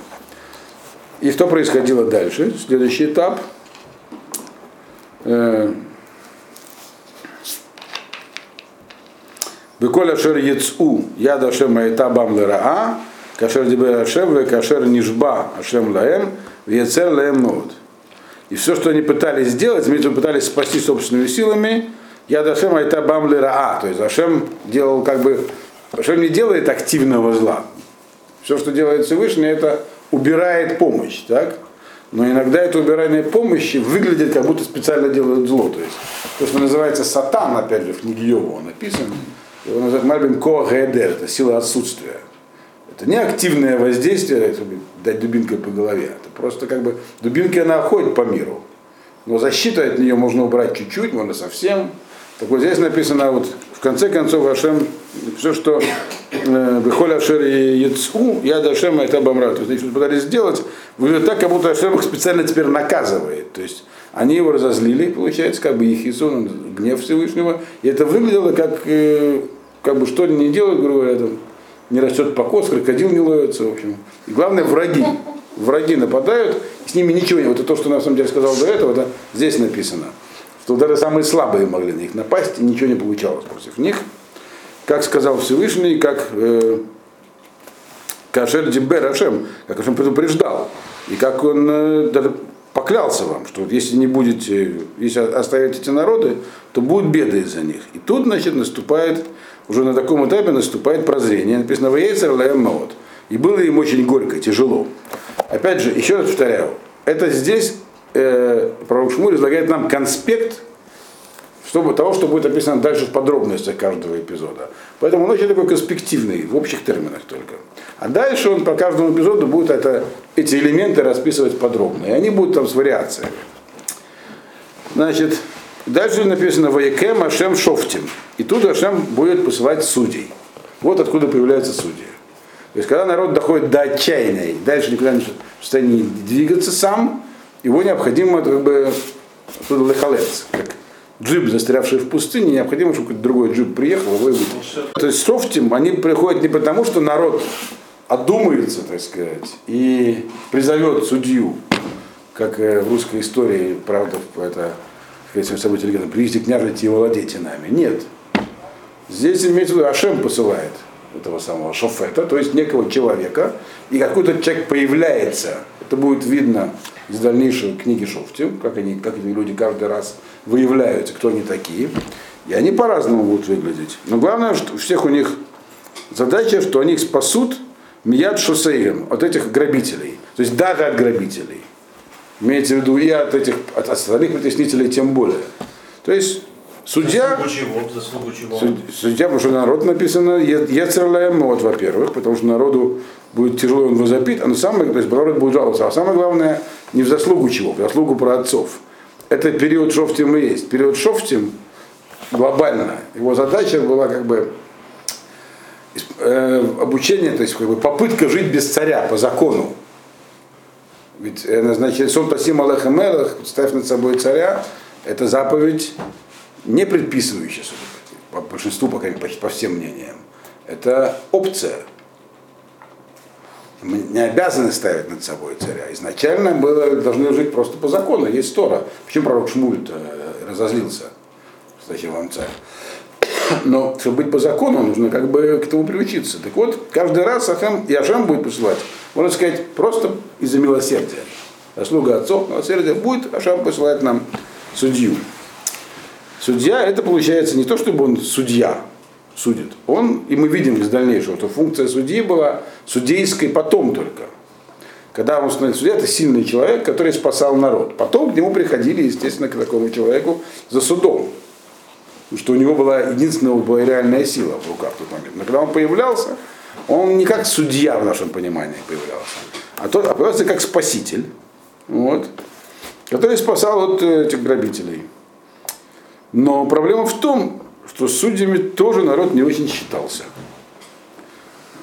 И что происходило дальше? Следующий этап. Э, Беколь ашер яцу яд ашем айта бам лераа, кашер дибер ашем, кашер нишба ашем лаем, вецер лаем мод. И все, что они пытались сделать, виду, пытались спасти собственными силами, яд ашем айта бам лераа. То есть Ашем делал как бы, Ашем не делает активного зла. Все, что делает Всевышний, это убирает помощь, так? Но иногда это убирание помощи выглядит, как будто специально делают зло. То есть то, что называется сатан, опять же, в книге Йова он написан, его называют Мальбин Коагедер, это сила отсутствия. Это не активное воздействие, чтобы дать дубинкой по голове. Это просто как бы дубинки она ходит по миру. Но защита от нее можно убрать чуть-чуть, можно совсем. Так вот здесь написано, вот в конце концов, Ашем, все, что Бехоль Ашер и Яцу, я Ашем это обомрат. То есть, они пытались сделать, выглядит так, как будто Ашем их специально теперь наказывает. То есть, они его разозлили, получается, как бы их Иисус, гнев Всевышнего. И это выглядело как, э, как бы что они не делают, грубо говоря, не растет покос, крокодил не ловится, в общем. И главное, враги. Враги нападают, с ними ничего не... Вот это то, что на самом деле сказал до этого, это здесь написано. Что даже самые слабые могли на них напасть, и ничего не получалось против них. Как сказал Всевышний, как э, Кашер Дибер Ашем, как Ашем предупреждал. И как он э, даже поклялся вам, что если не будете, если оставите эти народы, то будут беды из-за них. И тут, значит, наступает, уже на таком этапе наступает прозрение. Написано в Ейцер Маот. И было им очень горько, тяжело. Опять же, еще раз повторяю, это здесь э, пророк Шмуль излагает нам конспект чтобы, того, что будет описано дальше в подробностях каждого эпизода. Поэтому он очень такой конспективный, в общих терминах только. А дальше он по каждому эпизоду будет это, эти элементы расписывать подробно. И они будут там с вариациями. Значит, дальше написано «Ваекем Ашем Шофтим». И тут Ашем будет посылать судей. Вот откуда появляются судьи. То есть, когда народ доходит до отчаяния, дальше никуда не в состоянии двигаться сам, его необходимо как бы лехалец, как джип, застрявший в пустыне, необходимо, чтобы какой-то другой джип приехал, его и вытащил. То есть софтим, они приходят не потому, что народ одумается, так сказать, и призовет судью, как в русской истории, правда, это, сказать, событие легенда, приедите княжите и владейте нами. Нет. Здесь имеется в виду, Ашем посылает этого самого шофета, то есть некого человека, и какой-то человек появляется. Это будет видно из дальнейшей книги Шофтим, как, они, как эти люди каждый раз выявляются, кто они такие. И они по-разному будут выглядеть. Но главное, что у всех у них задача, что они их спасут Мияд Шусейгем, от этих грабителей. То есть даже от грабителей. Имеется в виду и от этих от остальных притеснителей тем более. То есть судья, чего? Суд- судья, потому что народ написано Ецерлаем, вот, во-первых, потому что народу будет тяжело, он возопит, а на самое, то есть народ будет жаловаться. А самое главное, не в заслугу чего, в заслугу про отцов. Это период Шофтим и есть. Период Шофтим глобально. Его задача была как бы э, обучение, то есть как бы попытка жить без царя по закону. Ведь э, назначение Сон Тасим Алеха Мелах, ставь над собой царя, это заповедь не предписывающая, судя по большинству, по, по, всем мнениям. Это опция. Мы не обязаны ставить над собой царя. Изначально было, должны жить просто по закону. Есть Тора. Почему пророк Шмуль разозлился? Зачем вам царь? Но чтобы быть по закону, нужно как бы к этому приучиться. Так вот, каждый раз Ахам и Ашам будет посылать, можно сказать, просто из-за милосердия. Заслуга отцов, милосердия будет, Ашам посылает нам судью. Судья это получается не то, чтобы он судья судит. Он, и мы видим из дальнейшего, что функция судьи была судейской потом только. Когда он становится судья, это сильный человек, который спасал народ. Потом к нему приходили, естественно, к такому человеку за судом. Что у него была единственная была реальная сила в руках в тот момент. Но когда он появлялся, он не как судья в нашем понимании появлялся, а, тот, а появлялся как спаситель, вот, который спасал от этих грабителей. Но проблема в том, что с судьями тоже народ не очень считался.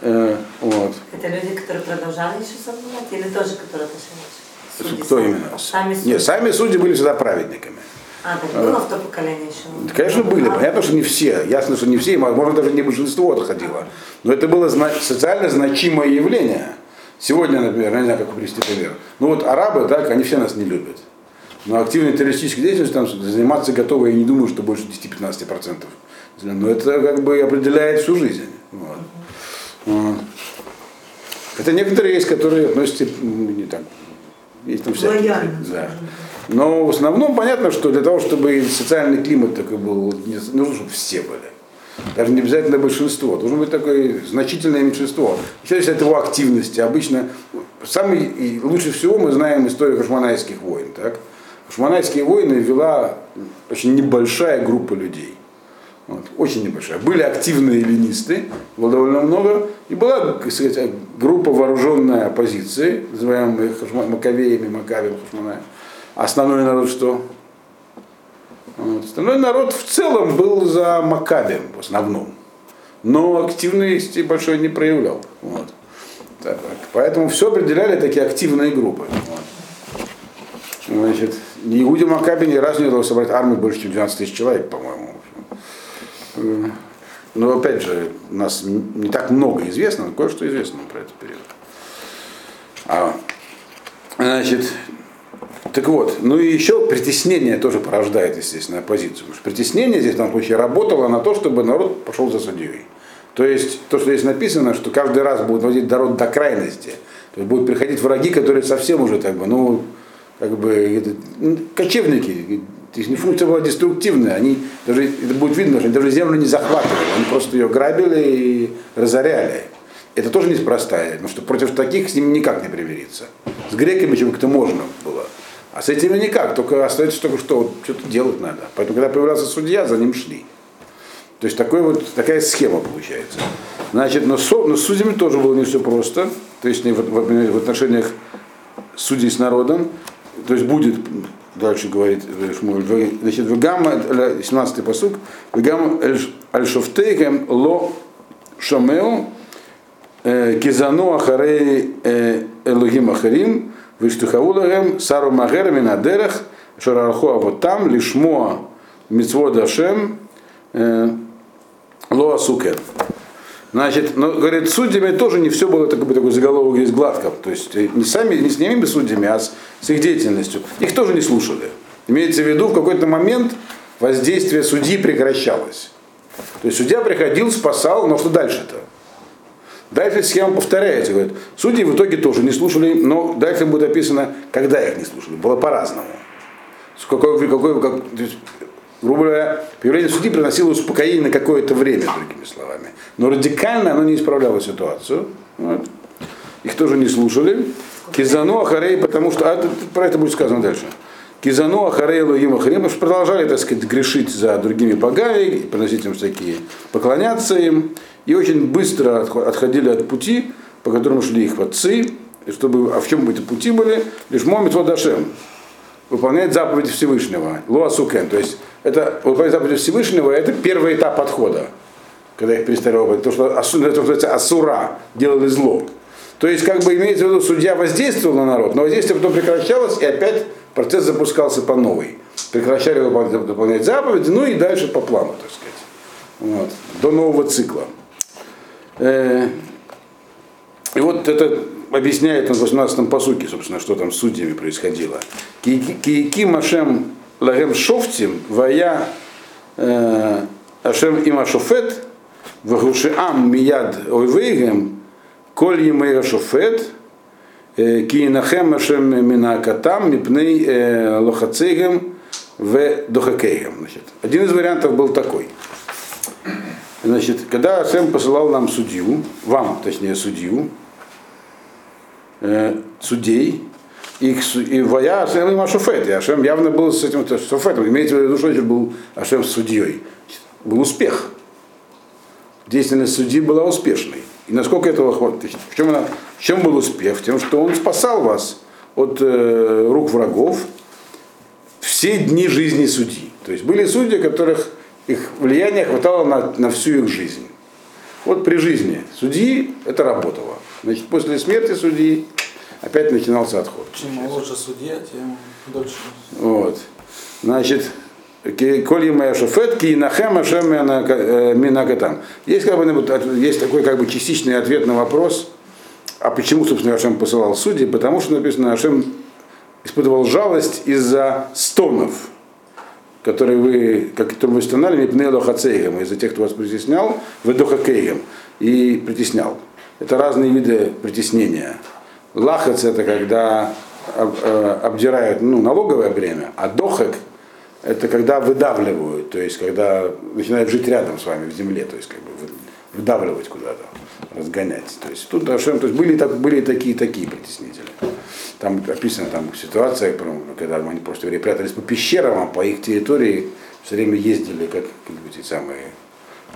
Э, вот. Это люди, которые продолжали еще соблюдать, или тоже, которые отошли? Кто сами? именно? Сами судьи. Нет, сами судьи были всегда праведниками. А, так было в то поколение еще? Да, Конечно, были. А, Понятно, что не все. Ясно, что не все, может, даже не большинство отходило. Но это было социально значимое явление. Сегодня, например, я не знаю, как привести пример. Ну вот арабы, так, они все нас не любят. Но активной террористической деятельностью там заниматься готовы, я не думаю, что больше 10-15%. Но это как бы определяет всю жизнь. Вот. Вот. Хотя некоторые есть, которые относятся не так. Есть там всякие. Да. Но в основном понятно, что для того, чтобы социальный климат такой был, нужно, чтобы все были. Даже не обязательно большинство. Должно быть такое значительное меньшинство. Еще зависит от его активности. Обычно самый, и лучше всего мы знаем историю хашманайских войн. Так? Хашманайские войны вела очень небольшая группа людей. Вот, очень небольшая. Были активные ленисты, было довольно много, и была так сказать, группа вооруженной оппозиции, называемая Маковеями, Макавием, Хашманаем. Основной народ что? Вот. Остальной народ в целом был за Макабием в основном. Но активности большой не проявлял. Вот. Так, поэтому все определяли такие активные группы. Вот. Значит, ни Иуде Макаби ни разу не удалось собрать армию больше, чем 12 тысяч человек, по-моему. Э, Но опять же, у нас не так много известно, но кое-что известно про этот период. А, значит, так вот, ну и еще притеснение тоже порождает, естественно, оппозицию. Потому что притеснение здесь в данном случае работало на то, чтобы народ пошел за судьей. То есть то, что здесь написано, что каждый раз будет водить народ до крайности. То есть будут приходить враги, которые совсем уже как бы, ну, как бы это, кочевники. То есть функция была деструктивная. Они даже, это будет видно, что они даже землю не захватывали. Они просто ее грабили и разоряли. Это тоже неспроста, потому что против таких с ними никак не примириться. С греками как-то можно было. А с этими никак, только остается только что, вот, что-то делать надо. Поэтому, когда появлялся судья, за ним шли. То есть такой вот, такая схема получается. Значит, но, со, но с судьями тоже было не все просто. То есть в, в, в отношениях судей с народом. То есть будет, дальше говорит Шмуль, значит, Вегама, 17-й посук, Вегам аль-шофтейхем ло шомеу кизану ахарей элогим ахарим, Виштухаулагем, Сару Магер Минадерах, Шарарху Авотам, Лишмоа Мицвод Ашем, Лоа Сукер. Значит, но, говорит, судьями тоже не все было такой, такой заголовок здесь гладко. То есть не, сами, не с ними судьями, а с, с их деятельностью. Их тоже не слушали. Имеется в виду, в какой-то момент воздействие судьи прекращалось. То есть судья приходил, спасал, но что дальше-то? Дальше схема повторяется. Говорит, судьи в итоге тоже не слушали, но дальше будет описано, когда их не слушали. Было по-разному. Какой, какой, как, грубо говоря, появление судьи приносило успокоение на какое-то время, другими словами. Но радикально оно не исправляло ситуацию. Вот. Их тоже не слушали. Кизану Ахарей, потому что... А, про это будет сказано дальше. Кизану Ахарей Луим Ахарим, продолжали, так сказать, грешить за другими богами, приносить им всякие, поклоняться им и очень быстро отходили от пути, по которому шли их отцы, и чтобы, а в чем эти пути были? Лишь Момит Водашем, выполнять заповеди Всевышнего, Луасукен, то есть это выполнять заповеди Всевышнего, это первый этап подхода, когда их перестали выполнять, то, что, называется асура, делали зло. То есть, как бы имеется в виду, судья воздействовал на народ, но воздействие потом прекращалось, и опять процесс запускался по новой. Прекращали выполнять, выполнять заповеди, ну и дальше по плану, так сказать. Вот, до нового цикла. И вот это объясняет на 18-м посуке, собственно, что там с судьями происходило. Киики Машем Лагем Шофтим, Вая Ашем Има Шофет, Вагушиам Мияд Ойвейгем, Коль Емея Шофет, Киинахем Ашем Минакатам, Мипней Лохацейгем, в Дохакейгем. Один из вариантов был такой – Значит, когда Ашем посылал нам судью, вам, точнее, судью, э, судей, и, и воя Ашем и Машуфет, и Ашем явно был с этим Шуфетом, имеется в виду, что это был Ашем судьей. Был успех. Деятельность судьи была успешной. И насколько этого хватит? В чем, она, в чем был успех? В том, что он спасал вас от э, рук врагов все дни жизни судьи. То есть были судьи, которых их влияния хватало на, на всю их жизнь. Вот при жизни судьи это работало. Значит, после смерти судьи опять начинался отход. Чем моложе судья, тем дольше. Вот. Значит, Коли моя шофет, ки нахем ашем минагатам. Есть, как бы, есть такой как бы частичный ответ на вопрос, а почему, собственно, Ашем посылал судьи? Потому что написано, Ашем испытывал жалость из-за стонов который вы, как который вы стонали, мипнело хацейгем, из-за тех, кто вас притеснял, вы дохакейгем, и притеснял. Это разные виды притеснения. Лахац это когда э, обдирают ну, налоговое бремя, а дохак это когда выдавливают, то есть когда начинают жить рядом с вами в земле, то есть как бы выдавливать куда-то, разгонять. То есть тут то есть были, так, были такие такие притеснители. Там описана там ситуация, когда они просто прятались по пещерам, а по их территории все время ездили, как какие-нибудь эти самые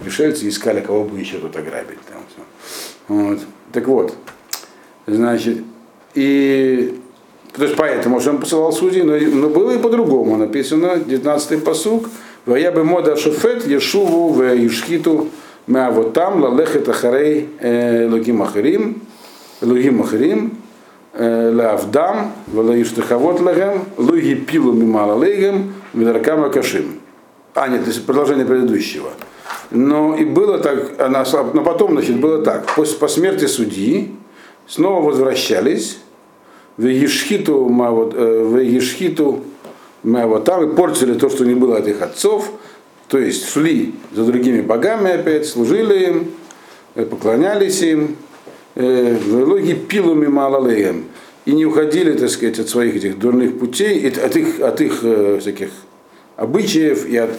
пришельцы, искали, кого бы еще тут ограбить. Там. Вот. Так вот, значит, и То есть поэтому же он посылал судей, но, но было и по-другому написано, 19-й посук, «Вая бы мода шофет ешуву в ишхиту меавотам лалехет ахарей э, логим ахарим, логим ахарим, э, лавдам, валаиштахавот лагем, луги пилу мимала лейгем, ведаркама кашим». А, нет, это продолжение предыдущего. Но и было так, она, но потом, значит, было так. После, по смерти судьи снова возвращались в Ешхиту, в Ешхиту там и портили то, что не было от их отцов, то есть шли за другими богами опять, служили им, э, поклонялись им, э, логи пилами малалеем, и не уходили, так сказать, от своих этих дурных путей, от их, от их э, всяких обычаев и от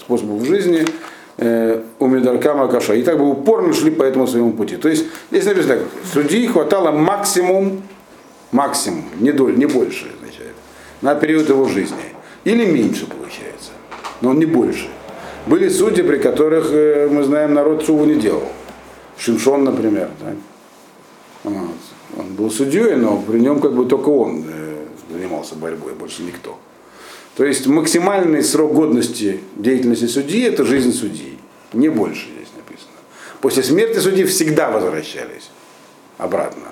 способов жизни, у Медаркама Каша. И так бы упорно шли по этому своему пути. То есть здесь написано так, судьи хватало максимум, максимум, не, доль, не больше, означает, на период его жизни. Или меньше получается, но не больше. Были судьи, при которых, мы знаем, народ Суву не делал. Шимшон, например. Так? Вот. Он был судьей, но при нем как бы только он занимался борьбой, больше никто. То есть максимальный срок годности деятельности судьи – это жизнь судьи. Не больше здесь написано. После смерти судьи всегда возвращались обратно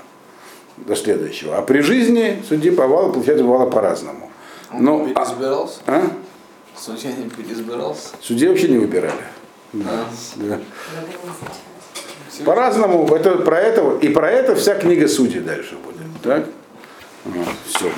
до следующего. А при жизни судьи бывало, получается, бывало по-разному. Но, а, переизбирался? а? Судья не переизбирался? Судьи вообще не выбирали. А. Да. По-разному. Это, про это, и про это вся книга судей дальше будет. Так? Вот, все.